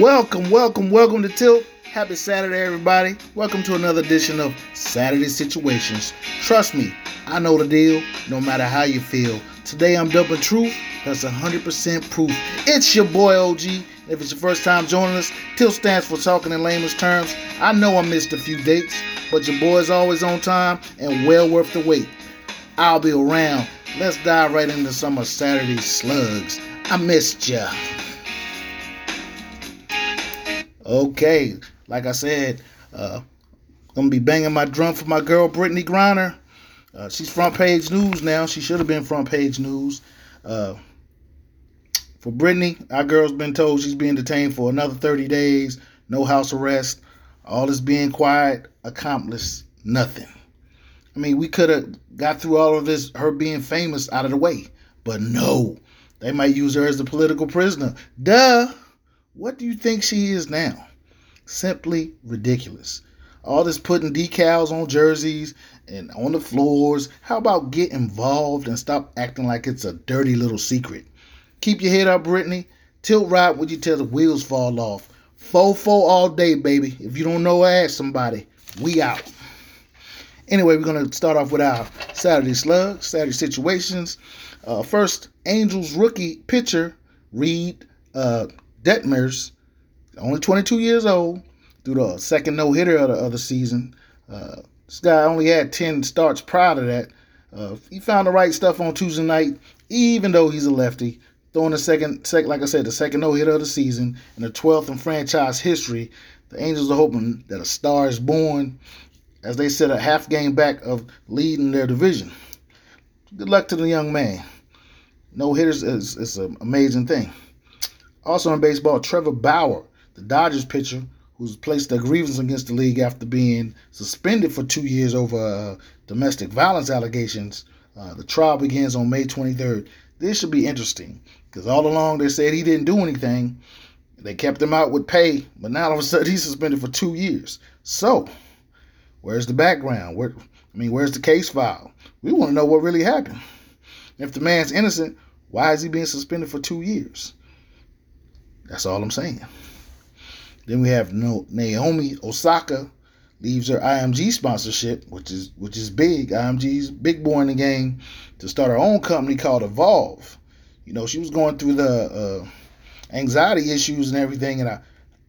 Welcome, welcome, welcome to Tilt. Happy Saturday, everybody. Welcome to another edition of Saturday Situations. Trust me, I know the deal, no matter how you feel. Today I'm dumping truth, that's 100% proof. It's your boy OG. If it's your first time joining us, Tilt stands for talking in layman's terms. I know I missed a few dates, but your boy's always on time and well worth the wait. I'll be around. Let's dive right into some of Saturday's slugs. I missed ya. Okay, like I said, uh, gonna be banging my drum for my girl Brittney Griner. Uh, she's front page news now. She should have been front page news. Uh, for Brittney, our girl's been told she's being detained for another 30 days, no house arrest. All this being quiet accomplished nothing. I mean, we could have got through all of this, her being famous, out of the way. But no, they might use her as a political prisoner. Duh. What do you think she is now? Simply ridiculous. All this putting decals on jerseys and on the floors. How about get involved and stop acting like it's a dirty little secret? Keep your head up, Brittney. Tilt right when you tell the wheels fall off. Fofo all day, baby. If you don't know, ask somebody. We out. Anyway, we're to start off with our Saturday slug, Saturday situations. Uh, first, Angels rookie pitcher Reid uh, Detmers, only 22 years old, through the second no hitter of the, of the season. Uh, this guy only had 10 starts prior to that. Uh, he found the right stuff on Tuesday night, even though he's a lefty. Throwing the second, second like I said, the second no hitter of the season and the 12th in franchise history. The Angels are hoping that a star is born as they sit a half game back of leading their division. Good luck to the young man. No hitters is, is an amazing thing. Also in baseball, Trevor Bauer, the Dodgers pitcher, who's placed a grievance against the league after being suspended for two years over uh, domestic violence allegations. Uh, the trial begins on May 23rd. This should be interesting because all along they said he didn't do anything. They kept him out with pay, but now all of a sudden he's suspended for two years. So, where's the background? Where, I mean, where's the case file? We want to know what really happened. If the man's innocent, why is he being suspended for two years? That's all I'm saying. Then we have Naomi Osaka leaves her IMG sponsorship, which is which is big. IMG's big boy in the game to start her own company called Evolve. You know, she was going through the uh, anxiety issues and everything, and I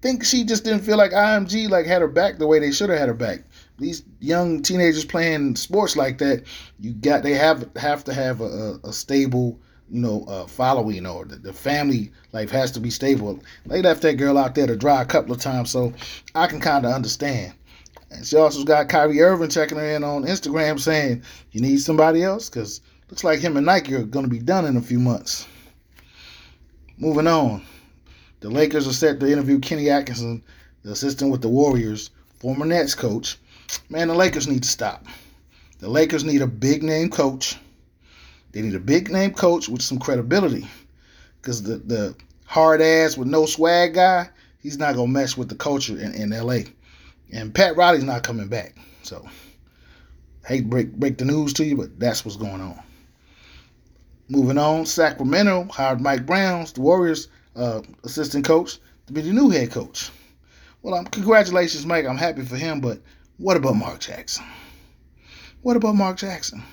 think she just didn't feel like IMG like had her back the way they should have had her back. These young teenagers playing sports like that, you got they have have to have a, a stable you know, uh, following or the, the, family life has to be stable. They left that girl out there to dry a couple of times, so I can kind of understand. And she also got Kyrie Irving checking her in on Instagram saying, You need somebody else? Because looks like him and Nike are going to be done in a few months. Moving on. The Lakers are set to interview Kenny Atkinson, the assistant with the Warriors, former Nets coach. Man, the Lakers need to stop. The Lakers need a big name coach they need a big name coach with some credibility. Because the, the hard ass with no swag guy, he's not going to mess with the culture in, in LA. And Pat Riley's not coming back. So, hate break, break the news to you, but that's what's going on. Moving on, Sacramento hired Mike Browns, the Warriors uh, assistant coach, to be the new head coach. Well, um, congratulations, Mike. I'm happy for him, but what about Mark Jackson? What about Mark Jackson?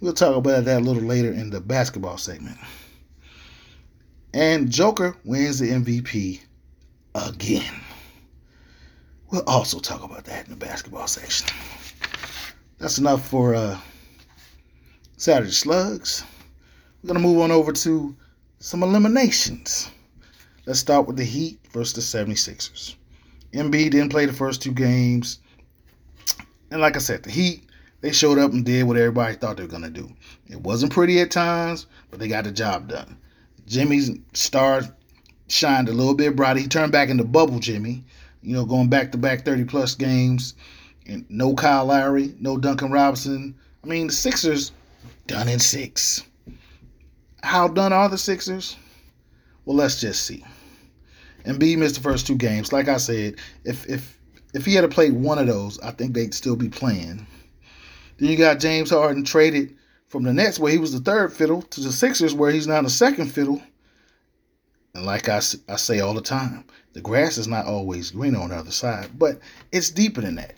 We'll talk about that a little later in the basketball segment. And Joker wins the MVP again. We'll also talk about that in the basketball section. That's enough for uh, Saturday Slugs. We're going to move on over to some eliminations. Let's start with the Heat versus the 76ers. Embiid didn't play the first two games. And like I said, the Heat they showed up and did what everybody thought they were gonna do. It wasn't pretty at times, but they got the job done. Jimmy's star shined a little bit brighter. He turned back into bubble Jimmy, you know, going back to back 30 plus games. And no Kyle Lowry, no Duncan Robinson. I mean, the Sixers done in six. How done are the Sixers? Well, let's just see. Embiid missed the first two games. Like I said, if if if he had played one of those, I think they'd still be playing. Then you got James Harden traded from the Nets, where he was the third fiddle, to the Sixers, where he's now the second fiddle. And like I, I say all the time, the grass is not always greener on the other side, but it's deeper than that.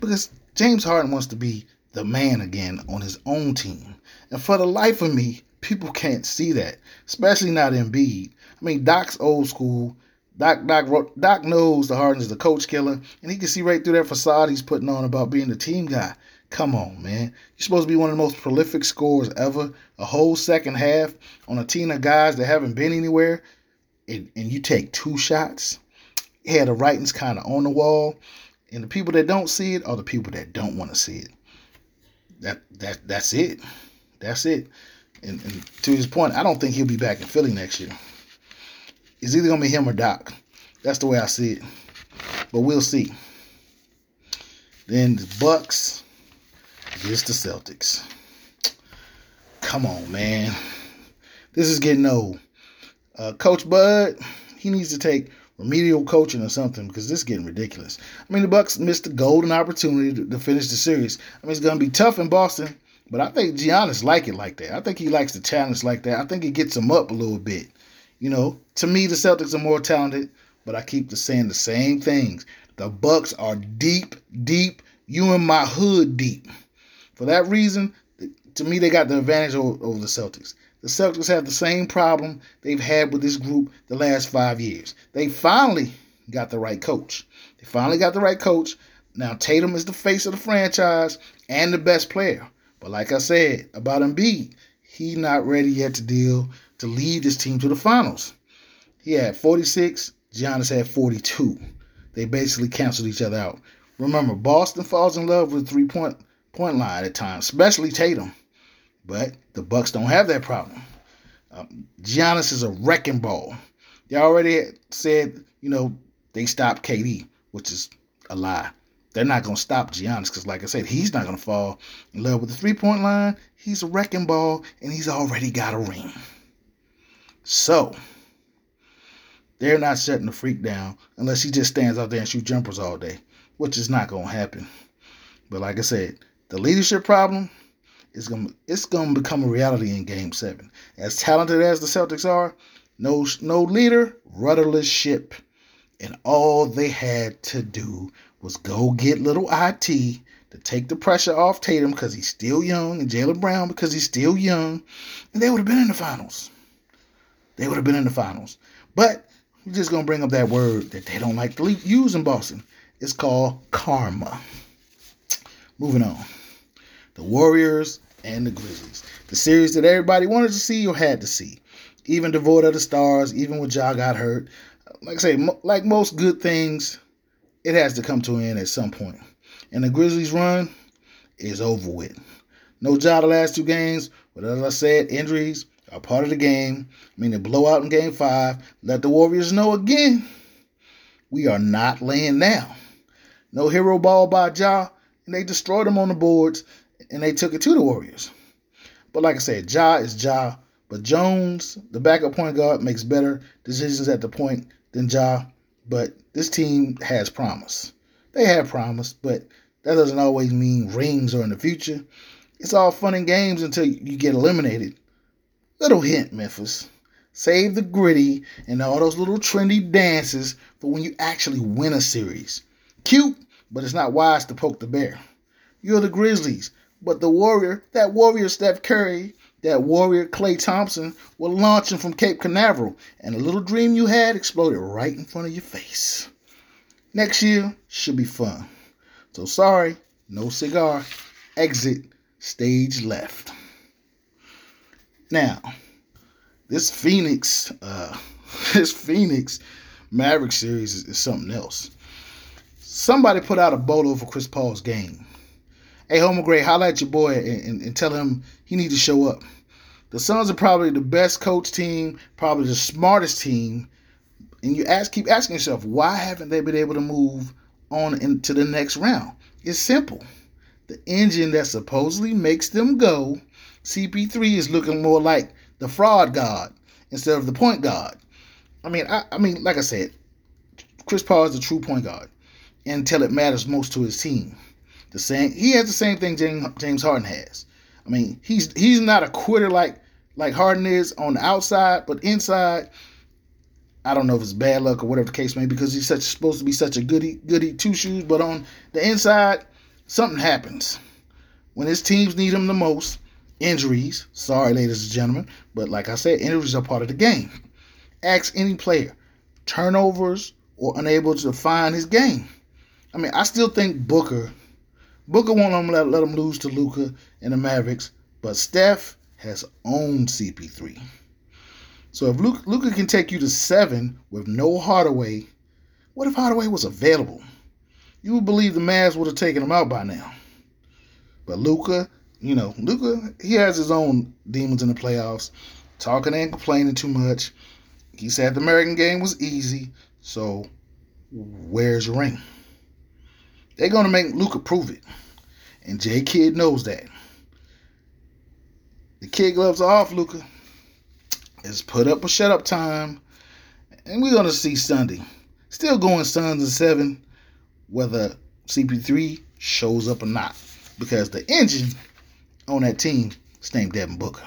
Because James Harden wants to be the man again on his own team. And for the life of me, people can't see that, especially not Embiid. I mean, Doc's old school. Doc, Doc, Doc knows the Harden is the coach killer, and he can see right through that facade he's putting on about being the team guy. Come on, man. You're supposed to be one of the most prolific scorers ever. A whole second half on a team of guys that haven't been anywhere, and, and you take two shots. Yeah, the writing's kind of on the wall, and the people that don't see it are the people that don't want to see it. That that that's it. That's it. And, and to his point, I don't think he'll be back in Philly next year. It's either gonna be him or Doc. That's the way I see it. But we'll see. Then the Bucks against the Celtics. Come on, man. This is getting old. Uh, Coach Bud, he needs to take remedial coaching or something because this is getting ridiculous. I mean, the Bucks missed a golden opportunity to, to finish the series. I mean, it's going to be tough in Boston, but I think Giannis like it like that. I think he likes the challenge like that. I think it gets him up a little bit. You know, to me, the Celtics are more talented, but I keep saying the same things. The Bucks are deep, deep. You in my hood deep. For that reason, to me, they got the advantage over, over the Celtics. The Celtics have the same problem they've had with this group the last five years. They finally got the right coach. They finally got the right coach. Now Tatum is the face of the franchise and the best player. But like I said about Embiid, he's not ready yet to deal to lead this team to the finals. He had 46, Giannis had 42. They basically canceled each other out. Remember, Boston falls in love with three point point line at times, especially Tatum. But the Bucks don't have that problem. Um, Giannis is a wrecking ball. They already said, you know, they stopped KD, which is a lie. They're not going to stop Giannis because, like I said, he's not going to fall in love with the three point line. He's a wrecking ball, and he's already got a ring. So, they're not shutting the freak down unless he just stands out there and shoot jumpers all day, which is not going to happen. But like I said, the leadership problem is gonna it's going to become a reality in Game Seven. As talented as the Celtics are, no no leader, rudderless ship, and all they had to do was go get little it to take the pressure off Tatum because he's still young, and Jaylen Brown because he's still young, and they would have been in the finals. They would have been in the finals. But we're just gonna bring up that word that they don't like to use in Boston. It's called karma. Moving on. The Warriors and the Grizzlies. The series that everybody wanted to see or had to see. Even devoid of the stars, even when Ja got hurt. Like I say, like most good things, it has to come to an end at some point. And the Grizzlies run is over with. No Ja the last two games, but as I said, injuries are part of the game. I mean, the blowout in game five. Let the Warriors know again, we are not laying down. No hero ball by Ja, and they destroyed them on the boards, and they took it to the Warriors. But like I said, Ja is Ja. But Jones, the backup point guard, makes better decisions at the point than Ja. But this team has promise. They have promise, but that doesn't always mean rings or in the future. It's all fun and games until you get eliminated. Little hint, Memphis. Save the gritty and all those little trendy dances for when you actually win a series. Cute, but it's not wise to poke the bear. You're the Grizzlies, but the Warrior, that Warrior Steph Curry, that Warrior Klay Thompson were launching from Cape Canaveral, and the little dream you had exploded right in front of your face. Next year should be fun. So sorry, no cigar. Exit stage left. Now, this Phoenix, uh, this Phoenix Maverick series is, is something else. Somebody put out a bolo for Chris Paul's game. Hey, Homer Gray, holla at your boy and, and, and tell him he needs to show up. The Suns are probably the best coach team, probably the smartest team. And you ask, keep asking yourself, why haven't they been able to move on into the next round? It's simple. The engine that supposedly makes them go, CP3 is looking more like the fraud god instead of the point guard. I mean, I, I mean, like I said, Chris Paul is the true point guard until it matters most to his team. The same, he has the same thing James Harden has. I mean, he's he's not a quitter like like Harden is on the outside, but inside, I don't know if it's bad luck or whatever the case may be because he's such supposed to be such a goody goody two shoes, but on the inside, something happens. When his teams need him the most, injuries. Sorry, ladies and gentlemen, but like I said, injuries are part of the game. Ask any player, turnovers or unable to find his game. I mean, I still think Booker, Booker won't let, let him lose to Luka and the Mavericks, but Steph has owned CP3. So if Luka can take you to seven with no Hardaway, what if Hardaway was available? You would believe the Mavs would have taken him out by now. But Luka, you know, Luka, he has his own demons in the playoffs, talking and complaining too much. He said the American game was easy, so where's your ring? They're gonna make Luka prove it, and J Kid knows that. The kid gloves are off, Luka. It's put up or shut up time, and we're gonna see Sunday. Still going Suns and seven, whether CP3 shows up or not, because the engine on that team is named Devin Booker.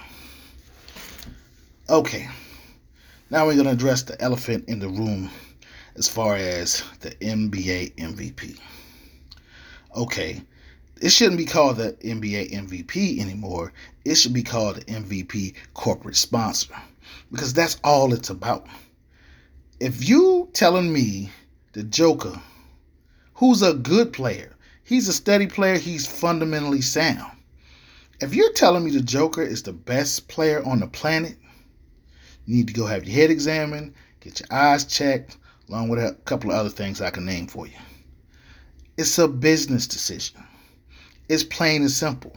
Okay, now we're to address the elephant in the room as far as the NBA MVP. Okay, it shouldn't be called the NBA MVP anymore. It should be called the MVP corporate sponsor because that's all it's about. If you telling me the Joker, who's a good player, he's a steady player, he's fundamentally sound. If you're telling me the Joker is the best player on the planet, you need to go have your head examined, get your eyes checked, along with a couple of other things I can name for you. It's a business decision. It's plain and simple.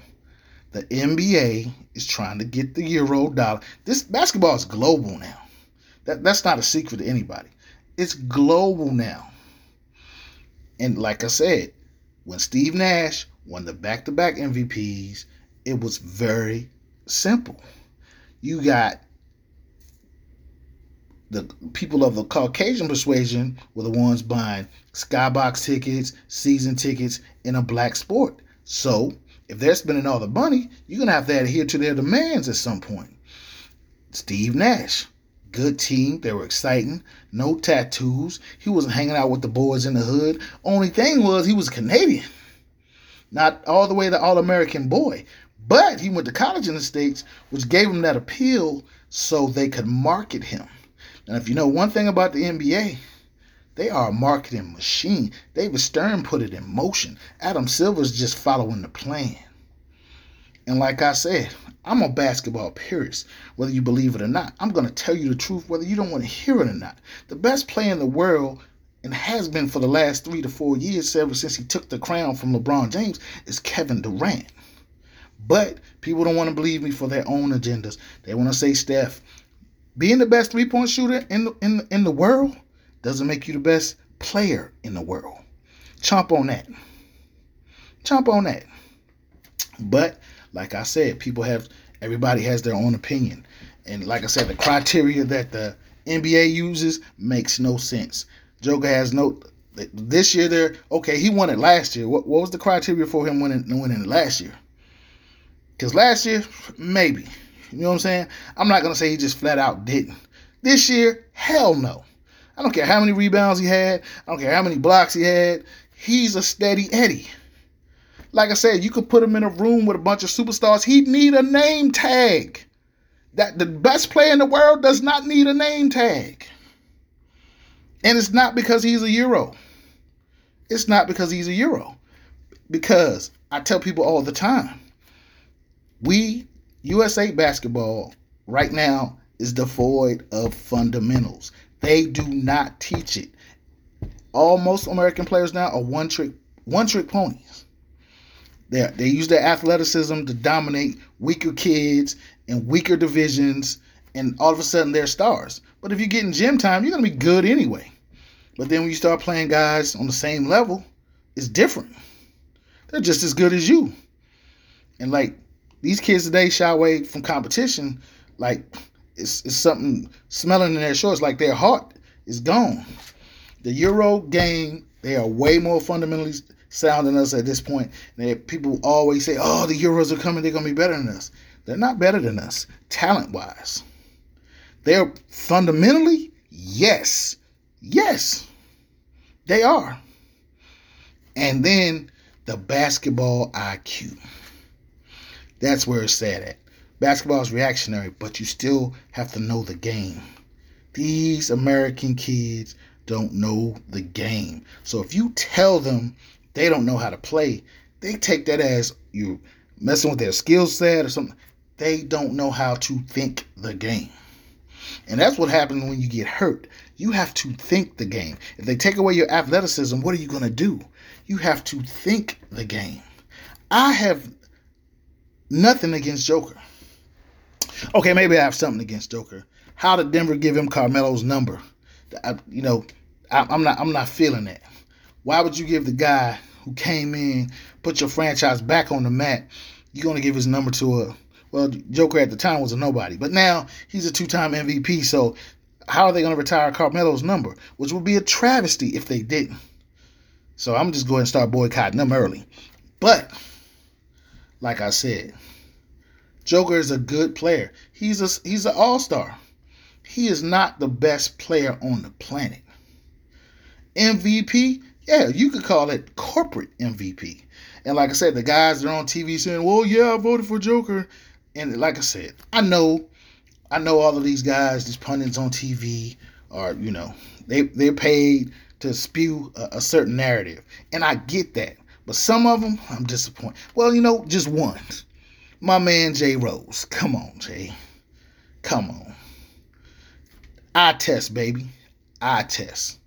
The NBA is trying to get the euro dollar. This basketball is global now. That, that's not a secret to anybody. It's global now. And like I said, when Steve Nash won the back to back MVPs, it was very simple. You got the people of the Caucasian persuasion were the ones buying skybox tickets, season tickets in a black sport. So if they're spending all the money, you're gonna have to adhere to their demands at some point. Steve Nash, good team. They were exciting. No tattoos. He wasn't hanging out with the boys in the hood. Only thing was he was Canadian. Not all the way the All American boy. But he went to college in the States, which gave him that appeal so they could market him. And if you know one thing about the NBA, they are a marketing machine. David Stern put it in motion. Adam Silver's just following the plan. And like I said, I'm a basketball purist, whether you believe it or not. I'm going to tell you the truth, whether you don't want to hear it or not. The best player in the world, and has been for the last three to four years, ever since he took the crown from LeBron James, is Kevin Durant. But people don't want to believe me for their own agendas. They want to say Steph, being the best three point shooter in the, in, in the world doesn't make you the best player in the world. Chomp on that. Chomp on that. But like I said, people have everybody has their own opinion. And like I said, the criteria that the NBA uses makes no sense. Joker has no this year there okay, he won it last year. What, what was the criteria for him winning winning last year? Because last year, maybe. You know what I'm saying? I'm not gonna say he just flat out didn't. This year, hell no. I don't care how many rebounds he had. I don't care how many blocks he had. He's a steady Eddie. Like I said, you could put him in a room with a bunch of superstars. He'd need a name tag. That the best player in the world does not need a name tag. And it's not because he's a Euro. It's not because he's a Euro. Because I tell people all the time, we USA basketball right now is devoid of fundamentals. They do not teach it. All most American players now are one trick one trick ponies. They they use their athleticism to dominate weaker kids in weaker divisions, and all of a sudden they're stars. But if you get in gym time, you're gonna be good anyway. But then when you start playing guys on the same level, it's different. They're just as good as you. And like these kids today shy away from competition, like it's, it's something smelling in their shorts like their heart is gone. The Euro game, they are way more fundamentally sound than us at this point. They, people always say, oh, the Euros are coming, they're going to be better than us. They're not better than us, talent wise. They're fundamentally, Yes. Yes. They are. And then the basketball IQ. That's where it's sad at. Basketball is reactionary, but you still have to know the game. These American kids don't know the game. So if you tell them they don't know how to play, they take that as you messing with their skill set or something. They don't know how to think the game. And that's what happens when you get hurt. You have to think the game. If they take away your athleticism, what are you going to do? You have to think the game. I have nothing against Joker. Okay, maybe I have something against Joker. How did Denver give him Carmelo's number? I, you know, I, I'm not. I'm not feeling that. Why would you give the guy who came in, put your franchise back on the mat, you're gonna give his number to a well, Joker at the time was a nobody, but now he's a two-time MVP. So how are they gonna retire Carmelo's number? Which would be a travesty if they didn't. So I'm just going to start boycotting them early. But like I said, Joker is a good player. He's a he's an all-star. He is not the best player on the planet. MVP, yeah, you could call it corporate MVP. And like I said, the guys that are on TV saying, "Well, yeah, I voted for Joker," and like I said, I know, I know all of these guys, these pundits on TV are, you know, they they're paid to spew a, a certain narrative, and I get that. But some of them, I'm disappointed. Well, you know, just one. My man Jay Rose. Come on, Jay. Come on. I test, baby. I test.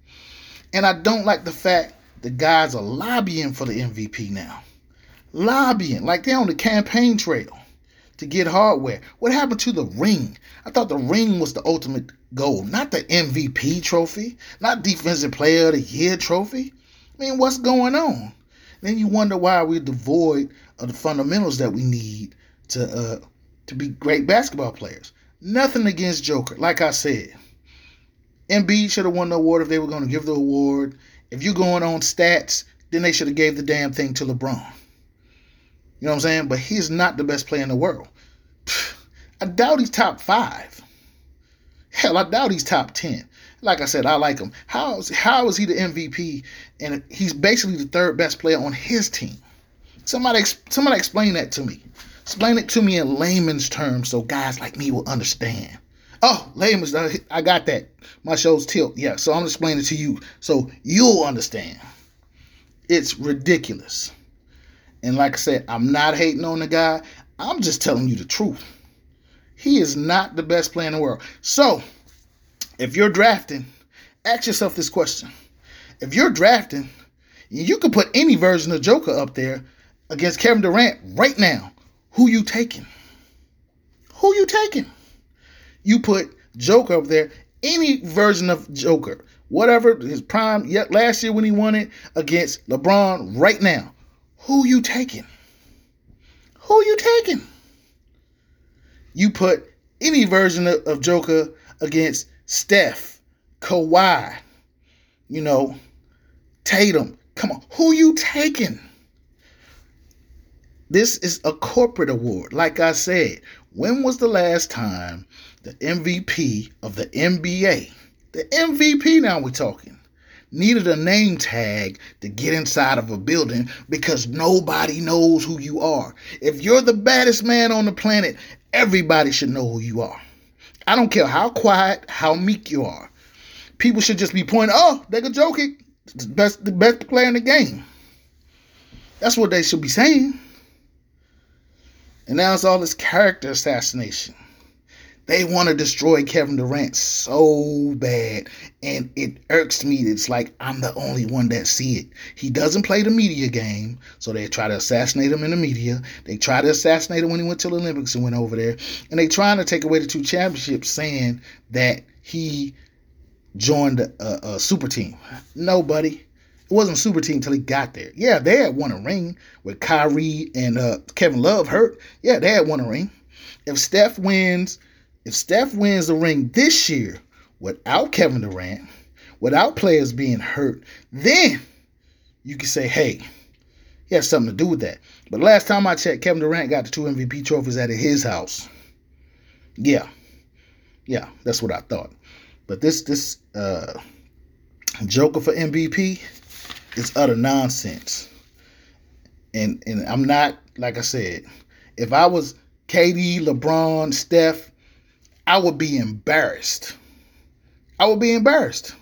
And I don't like the fact the guys are lobbying for the MVP now. Lobbying, like they're on the campaign trail to get hardware. What happened to the ring? I thought the ring was the ultimate goal, not the MVP trophy, not Defensive Player of the Year trophy. I mean, what's going on? Then you wonder why we're devoid of the fundamentals that we need to uh, to be great basketball players. Nothing against Joker, like I said. Embiid should have won the award if they were going to give the award. If you're going on stats, then they should have gave the damn thing to LeBron. You know what I'm saying? But he's not the best player in the world. I doubt he's top five. Hell, I doubt he's top ten. Like I said, I like him. How is how is he the MVP? And he's basically the third best player on his team. Somebody somebody explain that to me. Explain it to me in layman's terms so guys like me will understand. Oh, layman's I got that. My show's tilt. Yeah, so I'm explaining it to you so you'll understand. It's ridiculous. And like I said, I'm not hating on the guy. I'm just telling you the truth. He is not the best player in the world. So, if you're drafting, ask yourself this question. If you're drafting, you could put any version of Joker up there against Kevin Durant right now. Who you taking? Who you taking? You put Joker up there, any version of Joker, whatever his prime yet last year when he won it against LeBron right now. Who you taking? Who you taking? You put any version of, Joker against Steph, Kawhi, you know, Tatum. Come on, who you taking? This is a corporate award. Like I said, when was the last time the MVP of the NBA, the MVP now we're talking, needed a name tag to get inside of a building because nobody knows who you are. If you're the baddest man on the planet, everybody should know who you are. I don't care how quiet, how meek you are. People should just be pointing, oh, they could best, the best player in the game. That's what they should be saying. And now it's all this character assassination. They want to destroy Kevin Durant so bad. And it irks me. It's like I'm the only one that see it. He doesn't play the media game. So they try to assassinate him in the media. They try to assassinate him when he went to the Olympics and went over there. And they trying to take away the two championships saying that he joined a, a super team. No, buddy. It wasn't super team until he got there. Yeah, they had won a ring with Kyrie and uh, Kevin Love hurt. Yeah, they had won a ring. If Steph wins if Steph wins the ring this year without Kevin Durant, without players being hurt, then you can say, hey, he has something to do with that. But last time I checked, Kevin Durant got the two MVP trophies at his house. Yeah. Yeah, that's what I thought. But this this uh, Joker for MVP is utter nonsense. And and I'm not like I said, if I was KD, LeBron, Steph, I would be embarrassed. I would be embarrassed.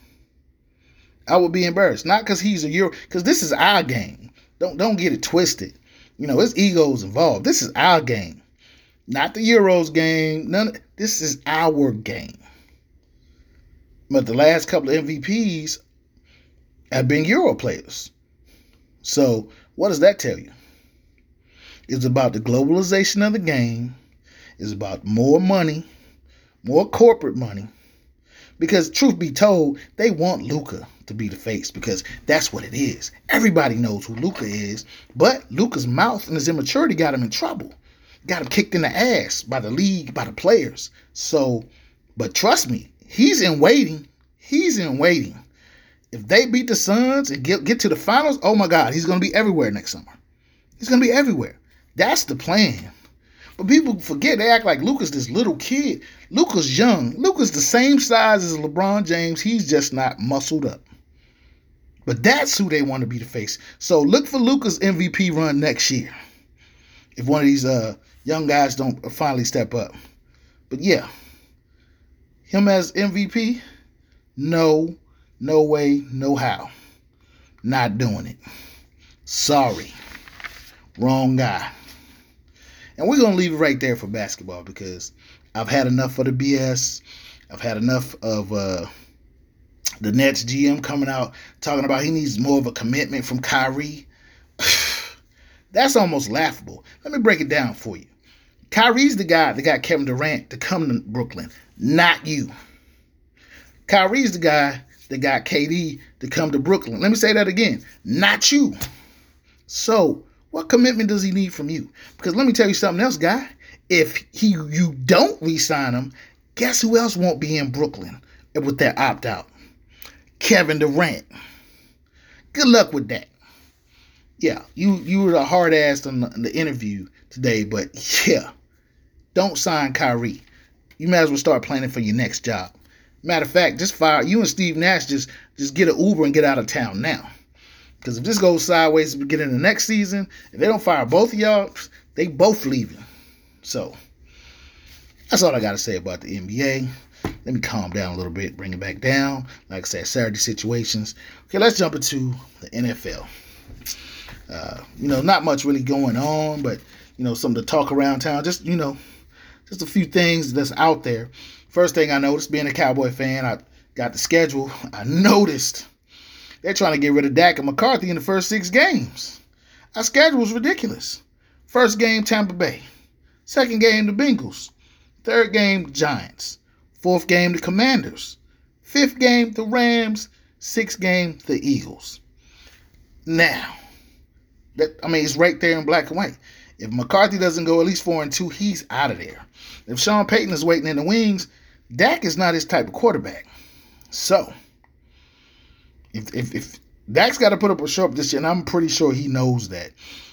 I would be embarrassed. Not because he's a Euro, because this is our game. Don't don't get it twisted. You know, it's egos involved. This is our game. Not the Euros game. None this is our game. But the last couple of MVPs have been Euro players. So what does that tell you? It's about the globalization of the game. It's about more money, more corporate money. Because truth be told, they want Luka to be the face because that's what it is. Everybody knows who Luka is, but Luka's mouth and his immaturity got him in trouble. Got him kicked in the ass by the league, by the players. So, but trust me, he's in waiting. He's in waiting. If they beat the Suns and get, get to the finals, oh my God, he's going to be everywhere next summer. He's going to be everywhere. That's the plan. But people forget they act like Luka's this little kid. Luka's young. Luka's the same size as LeBron James. He's just not muscled up. But that's who they want to be the face. So look for Luka's MVP run next year. If one of these uh, young guys don't finally step up. But yeah, him as MVP, no, no way, no how. Not doing it. Sorry. Wrong guy. And we're going to leave it right there for basketball because I've had enough of the BS. I've had enough of uh, the Nets GM coming out talking about he needs more of a commitment from Kyrie. That's almost laughable. Let me break it down for you. Kyrie's the guy that got Kevin Durant to come to Brooklyn, not you. Kyrie's the guy that got KD to come to Brooklyn. Let me say that again, not you. So what commitment does he need from you? Because let me tell you something else, guy. If he you don't re-sign him, guess who else won't be in Brooklyn with that opt-out? Kevin Durant. Good luck with that. Yeah, you you were a hard ass on the, on the interview today, but yeah, don't sign Kyrie. You might as well start planning for your next job. Matter of fact, just fire you and Steve Nash. Just just get an Uber and get out of town now. Because if this goes sideways beginning of the next season, if they don't fire both of y'all, they both leaving. So that's all I got to say about the NBA. Let me calm down a little bit, bring it back down. Like I said, Saturday situations. Okay, let's jump into the NFL. Uh, you know, not much really going on, but you know, some to talk around town. Just you know, just a few things that's out there. First thing I noticed, being a Cowboy fan, I got the schedule. I noticed they're trying to get rid of Dak and McCarthy in the first six games. Our schedule was ridiculous. First game, Tampa Bay. Second game, the Bengals. Third game, Giants. Fourth game, the Commanders. Fifth game, the Rams. Sixth game, the Eagles. Now, that I mean, it's right there in black and white. If McCarthy doesn't go at least four and two, he's out of there. If Sean Payton is waiting in the wings, Dak is not his type of quarterback. So, if if, if Dak's got to put up a show up this year, and I'm pretty sure he knows that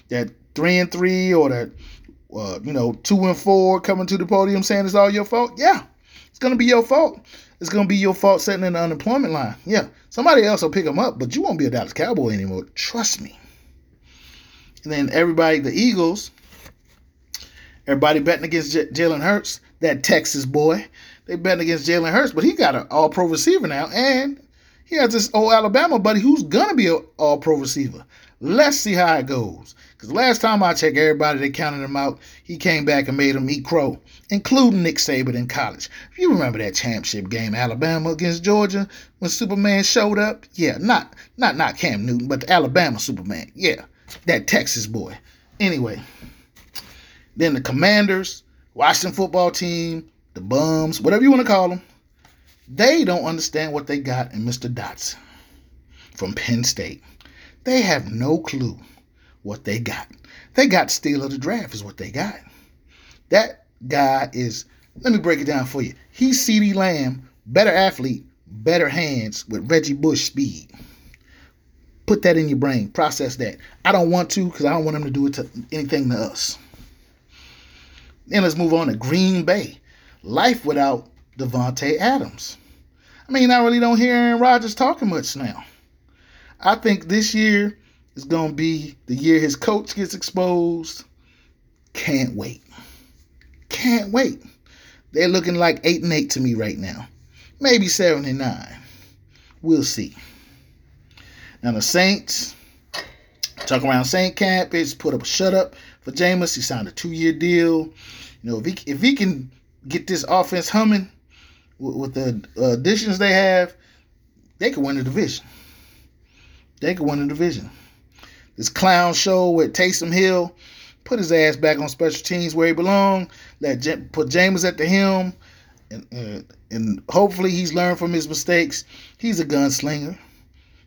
that three and three or that uh, you know two and four coming to the podium saying it's all your fault. Yeah, it's gonna be your fault. It's gonna be your fault sitting in the unemployment line. Yeah, somebody else will pick them up, but you won't be a Dallas Cowboy anymore. Trust me. And then everybody, the Eagles, everybody betting against J- Jalen Hurts, that Texas boy. They betting against Jalen Hurts, but he got an All Pro receiver now, and he has this old Alabama buddy who's gonna be an all pro receiver. Let's see how it goes. Because last time I checked, everybody that counted him out, he came back and made him eat crow, including Nick Saban in college. If you remember that championship game, Alabama against Georgia, when Superman showed up? Yeah, not not not Cam Newton, but the Alabama Superman. Yeah, that Texas boy. Anyway, then the Commanders, Washington football team, the Bums, whatever you want to call them, they don't understand what they got in Mr. Dotson from Penn State. They have no clue what they got. They got steal of the draft is what they got. That guy is, let me break it down for you. He's CeeDee Lamb, better athlete, better hands with Reggie Bush speed. Put that in your brain. Process that. I don't want to because I don't want him to do it to anything to us. Then let's move on to Green Bay. Life without Davante Adams. I mean, I really don't hear Aaron Rodgers talking much now. I think this year is going to be the year his coach gets exposed. Can't wait. Can't wait. They're looking like 8 and 8 to me right now. Maybe 7 and 9. We'll see. Now the Saints, talk around Saint camp, is put up a shut up for Jameis. He signed a two year deal. You know, if he if he can get this offense humming with, with the additions they have, they could win the division. They could win the division. This clown show with Taysom Hill, put his ass back on special teams where he belonged. Let put Jameis at the helm, and uh, and hopefully he's learned from his mistakes. He's a gunslinger.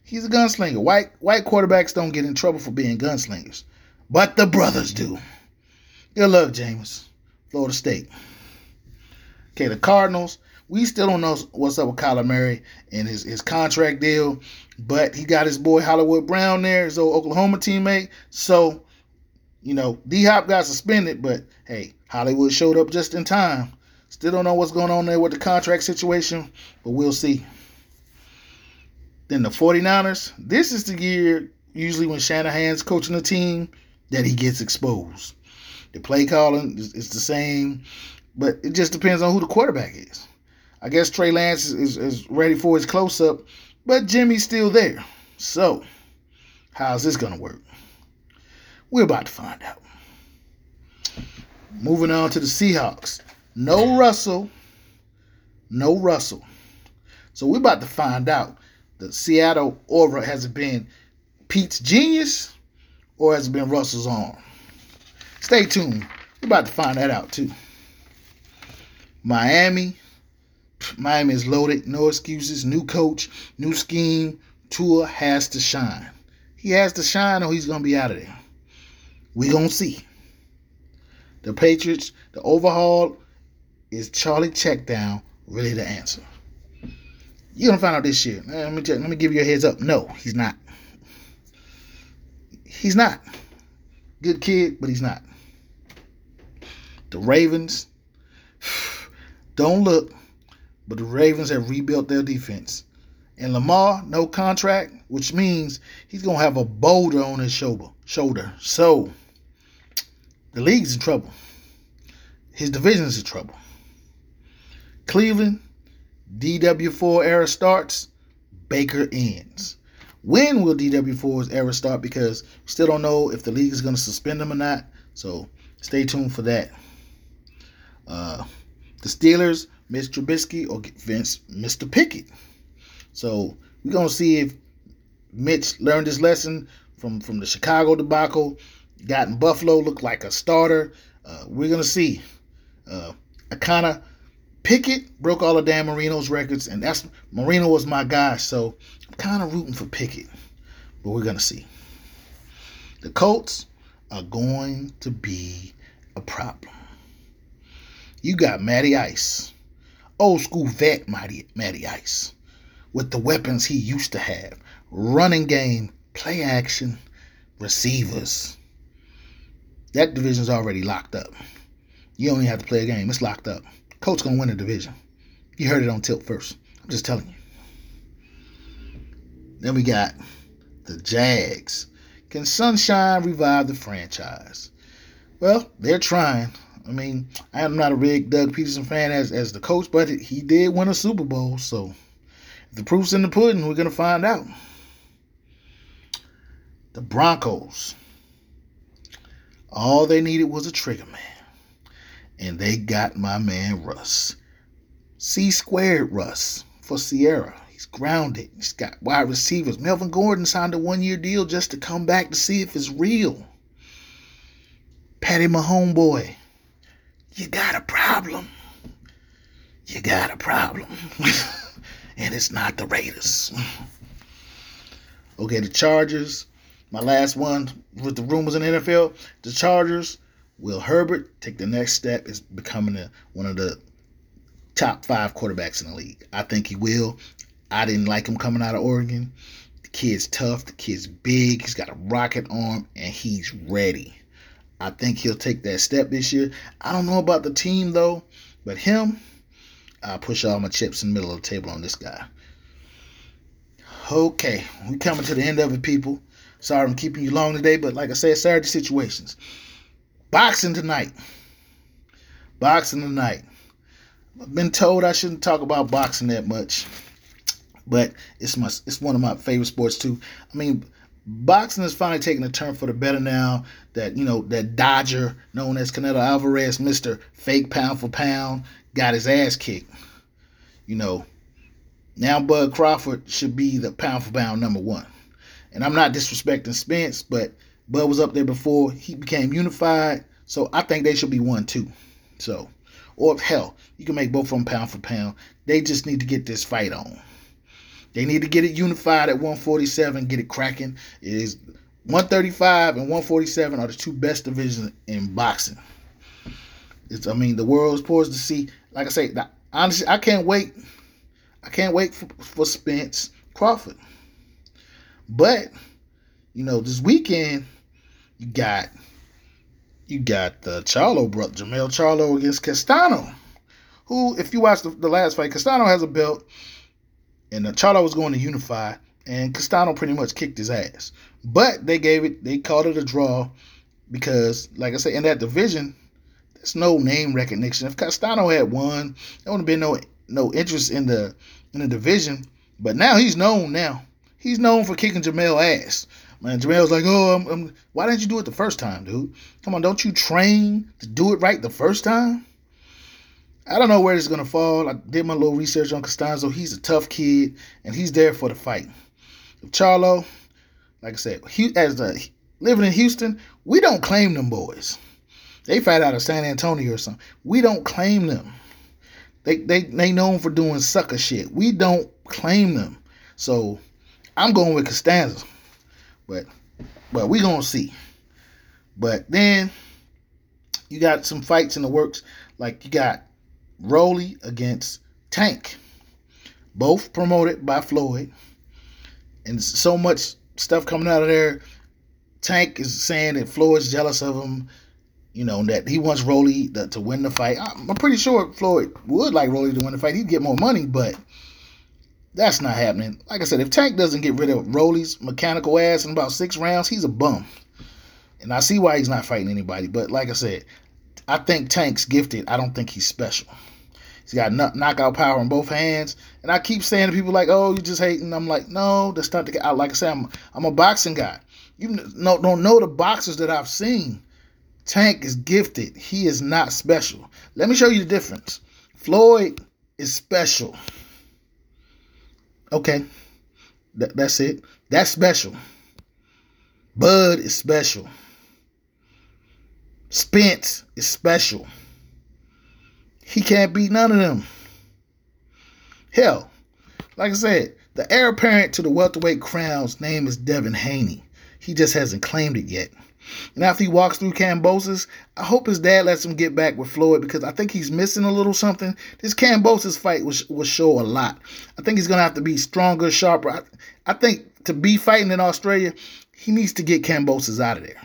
He's a gunslinger. White white quarterbacks don't get in trouble for being gunslingers, but the brothers do. Good luck, James. Florida State. Okay, the Cardinals. We still don't know what's up with Kyler Murray and his, his contract deal, but he got his boy Hollywood Brown there, his old Oklahoma teammate. So, you know, D Hop got suspended, but hey, Hollywood showed up just in time. Still don't know what's going on there with the contract situation, but we'll see. Then the 49ers, this is the year usually when Shanahan's coaching the team that he gets exposed. The play calling is, is, the same, but it just depends on who the quarterback is. I guess Trey Lance is, is, ready for his close up, but Jimmy's still there. So, how's this going to work? We're about to find out. Moving on to the Seahawks. No Russell. No Russell. So we're about to find out the Seattle aura has been Pete's genius or has it been Russell's arm? Stay tuned. We're about to find that out too. Miami. Miami is loaded. No excuses. New coach. New scheme. Tua has to shine. He has to shine or he's going to be out of there. we going to see. The Patriots, the overhaul is Charlie Checkdown really the answer? You're gonna find out this year. Let me let me give you a heads up. No, he's not. He's not. Good kid, but he's not. The Ravens don't look, but the Ravens have rebuilt their defense. And Lamar, no contract, which means he's gonna have a boulder on his shoulder. Shoulder. So the league's in trouble. His division's in trouble. Cleveland, DW4 era starts, Baker ends. When will DW4's era start? Because we still don't know if the league is going to suspend him or not. So stay tuned for that. Uh, the Steelers, Mitch Trubisky, or Vince, Mr. Pickett. So we're going to see if Mitch learned his lesson from, from the Chicago debacle, got in Buffalo, looked like a starter. Uh, we're going to see. Uh, I kind of Pickett broke all of Dan Marino's records, and that's Marino was my guy, so I'm kind of rooting for Pickett, but we're gonna see. The Colts are going to be a problem. You got Matty Ice, old school vet Matty, Matty Ice, with the weapons he used to have: running game, play action, receivers. That division's already locked up. You only have to play a game; it's locked up. Colts gonna win the division. You heard it on tilt first. I'm just telling you. Then we got the Jags. Can Sunshine revive the franchise? Well, they're trying. I mean, I'm not a big Doug Pederson fan as, as the coach, but he did win a Super Bowl, so the proof's in the pudding, we're gonna find out. The Broncos. All they needed was a trigger man and they got my man Russ. C squared Russ for Sierra. He's grounded. He's got wide receivers. Melvin Gordon signed a one year deal just to come back to see if it's real. Patty, my homeboy, you got a problem. You got a problem. and it's not the Raiders. Okay, the Chargers. My last one with the rumors in the NFL. The Chargers Will Herbert take the next step is becoming a, one of the top five quarterbacks in the league? I think he will. I didn't like him coming out of Oregon. The kid's tough. The kid's big. He's got a rocket arm, and he's ready. I think he'll take that step this year. I don't know about the team though, but him, I push all my chips in the middle of the table on this guy. Okay, we're coming to the end of it, people. Sorry I'm keeping you long today, but like I said, Saturday situations. Boxing tonight. Boxing tonight. I've been told I shouldn't talk about boxing that much, but it's my it's one of my favorite sports too. I mean, boxing is finally taking a turn for the better now that you know that Dodger known as Canelo Alvarez, Mister Fake Pound for Pound, got his ass kicked. You know, now Bud Crawford should be the pound for pound number one. And I'm not disrespecting Spence, but Bud was up there before he became unified, so I think they should be one too. So, or hell, you can make both of them pound for pound. They just need to get this fight on. They need to get it unified at 147, get it cracking. It is 135 and 147 are the two best divisions in boxing. It's, I mean, the world is poised to see. Like I say, honestly, I can't wait. I can't wait for, for Spence Crawford. But you know, this weekend you got you got the Charlo brother, Jermell Charlo against Castano. Who, if you watch the, the last fight, Castano has a belt, and Charlo was going to unify, and Castano pretty much kicked his ass. But they gave it, they called it a draw because, like I said, in that division, there's no name recognition. If Castano had won, there wouldn't have been no no interest in the in the division. But now he's known now. He's known for kicking Jermell ass. Man, Jermell's like, oh, I'm, I'm, why didn't you do it the first time, dude? Come on, don't you train to do it right the first time? I don't know where it's gonna fall. I did my little research on Costanzo. He's a tough kid, and he's there for the fight. Charlo, like I said, he, as the living in Houston, we don't claim them boys. They fight out of San Antonio or something. We don't claim them. They they they known for doing sucker shit. We don't claim them. So I'm going with Costanza. But but we gonna see. But then you got some fights in the works. Like you got Rolly against Tank. Both promoted by Floyd. And so much stuff coming out of there. Tank is saying that Floyd's jealous of him. You know, that he wants Rolly to, to win the fight. I'm pretty sure Floyd would like Rolly to win the fight. He'd get more money, but that's not happening. Like I said, if Tank doesn't get rid of Rolly's mechanical ass in about six rounds, he's a bum. And I see why he's not fighting anybody. But like I said, I think Tank's gifted. I don't think he's special. He's got knockout power in both hands. And I keep saying to people like, "Oh, you just hating." I'm like, "No, that's not the guy." Like I said, I'm, I'm a boxing guy. You know, don't know the boxers that I've seen. Tank is gifted. He is not special. Let me show you the difference. Floyd is special. Okay. Th- that's it. That's special. Bud is special. Spence is special. He can't beat none of them. Hell, like I said, the heir apparent to the welterweight crown's name is Devin Haney. He just hasn't claimed it yet. And after he walks through Kambosos, I hope his dad lets him get back with Floyd because I think he's missing a little something. This Kambosos fight will, will show a lot. I think he's going to have to be stronger, sharper. I, I think to be fighting in Australia, he needs to get Kambosos out of there.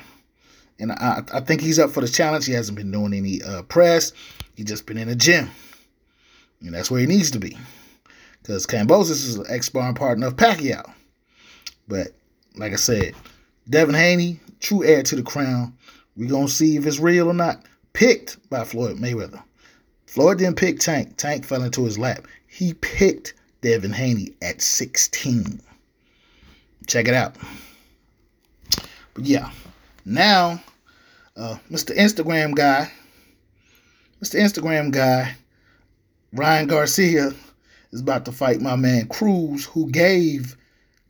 And I, I think he's up for the challenge. He hasn't been doing any uh, press. He's just been in the gym. And that's where he needs to be. Because Kambosos is an ex-sparring partner of Pacquiao. But like I said, Devin Haney, true heir to the crown. We're going to see if it's real or not. Picked by Floyd Mayweather. Floyd didn't pick Tank. Tank fell into his lap. He picked Devin Haney at 16. Check it out. But yeah, now, uh, Mr. Instagram guy, Mr. Instagram guy, Ryan Garcia is about to fight my man Cruz, who gave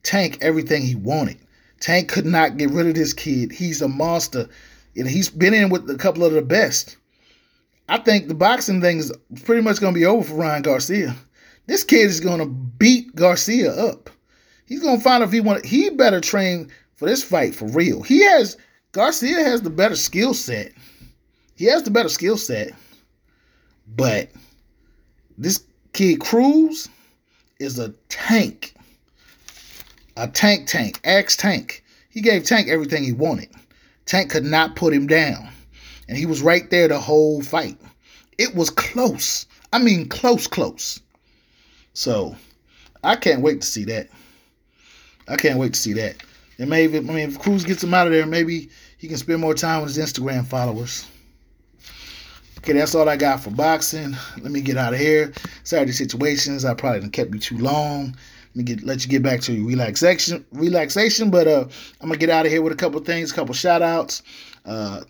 Tank everything he wanted. Tank could not get rid of this kid. He's a monster. And he's been in with a couple of the best. I think the boxing thing is pretty much going to be over for Ryan Garcia. This kid is going to beat Garcia up. He's going to find out if he want. He better train for this fight for real. He has Garcia has the better skill set. He has the better skill set. But this kid Cruz is a tank a tank tank, ex tank. He gave Tank everything he wanted. Tank could not put him down. And he was right there the whole fight. It was close. I mean, close, close. So I can't wait to see that. I can't wait to see that. And maybe, I mean, if Cruz gets him out of there, maybe he can spend more time with his Instagram followers. Okay, that's all I got for boxing. Let me get out of here. Saturday situations. I probably didn't kept you too long. Get let you get back to your relaxation relaxation. But uh I'm gonna get out of here with a couple things, a couple shout outs. Uh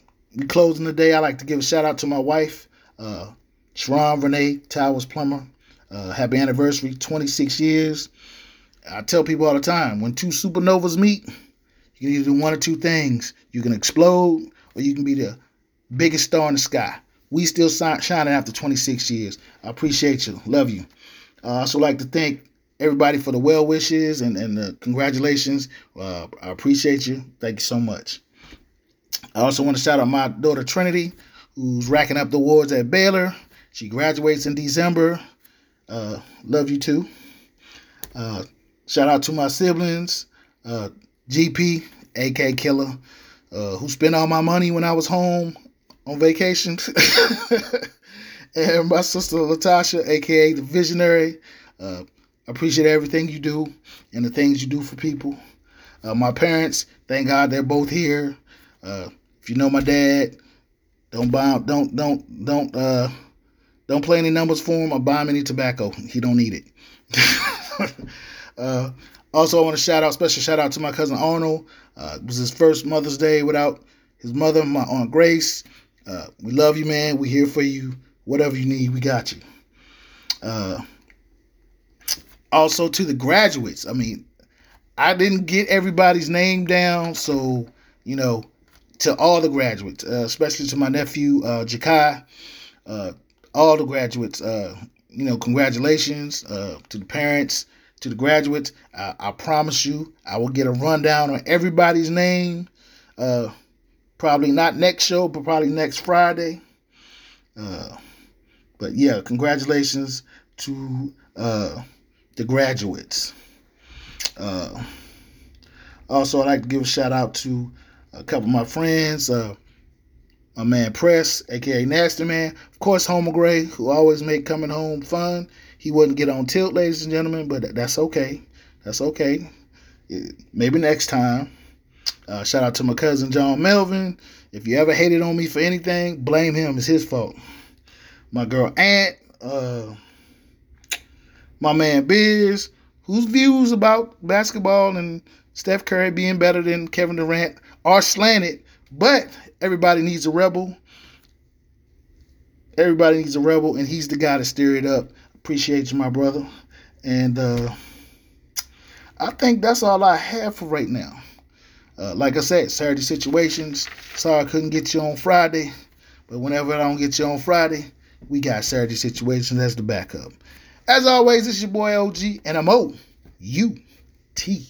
closing the day. I like to give a shout out to my wife, uh Sharon Renee Towers Plumber. Uh, happy anniversary, 26 years. I tell people all the time when two supernovas meet, you can either do one or two things. You can explode or you can be the biggest star in the sky. We still shining after 26 years. I appreciate you. Love you. I uh, also like to thank everybody for the well wishes and, and the congratulations. Uh, I appreciate you. Thank you so much. I also want to shout out my daughter Trinity, who's racking up the awards at Baylor. She graduates in December. Uh, love you too. Uh, shout out to my siblings, uh, GP, AK Killer, uh, who spent all my money when I was home on vacation, and my sister Latasha, aka the Visionary. Uh, appreciate everything you do and the things you do for people. Uh, my parents, thank God they're both here. if you know my dad, don't buy, don't, don't, don't don't play any numbers for him or buy him any tobacco. He don't need it. uh, also, I want to shout out, special shout out to my cousin Arnold. Uh, it was his first Mother's Day without his mother, my Aunt Grace. Uh, we love you, man. We're here for you. Whatever you need, we got you. Also, to the graduates. I mean, I didn't get everybody's name down, so you know, to all the graduates, uh, especially to my nephew uh, Jakai. Uh, all the graduates, uh, you know, congratulations uh, to the parents, to the graduates. I, I, promise you, I will get a rundown on everybody's name. Uh, probably not next show, but probably next Friday. Uh, but yeah, congratulations to uh, the graduates. Uh, also, I'd like to give a shout out to a couple of my friends. Uh, my man Press, aka Nasty Man. Of course, Homer Gray, who always make coming home fun. He wouldn't get on tilt, ladies and gentlemen, but that's okay. That's okay. Maybe next time. Uh, shout out to my cousin John Melvin. If you ever hated on me for anything, blame him. It's his fault. My girl Aunt, uh, my man Biz, whose views about basketball and Steph Curry being better than Kevin Durant are slanted, but everybody needs a rebel. Everybody needs a rebel, and he's the guy to steer it up. Appreciate you, my brother. And uh, I think that's all I have for right now. Uh, like I said, Saturday situations. Sorry I couldn't get you on Friday, but whenever I don't get you on Friday, we got Saturday situations as the backup. As always, it's your boy OG, and I'm O U T.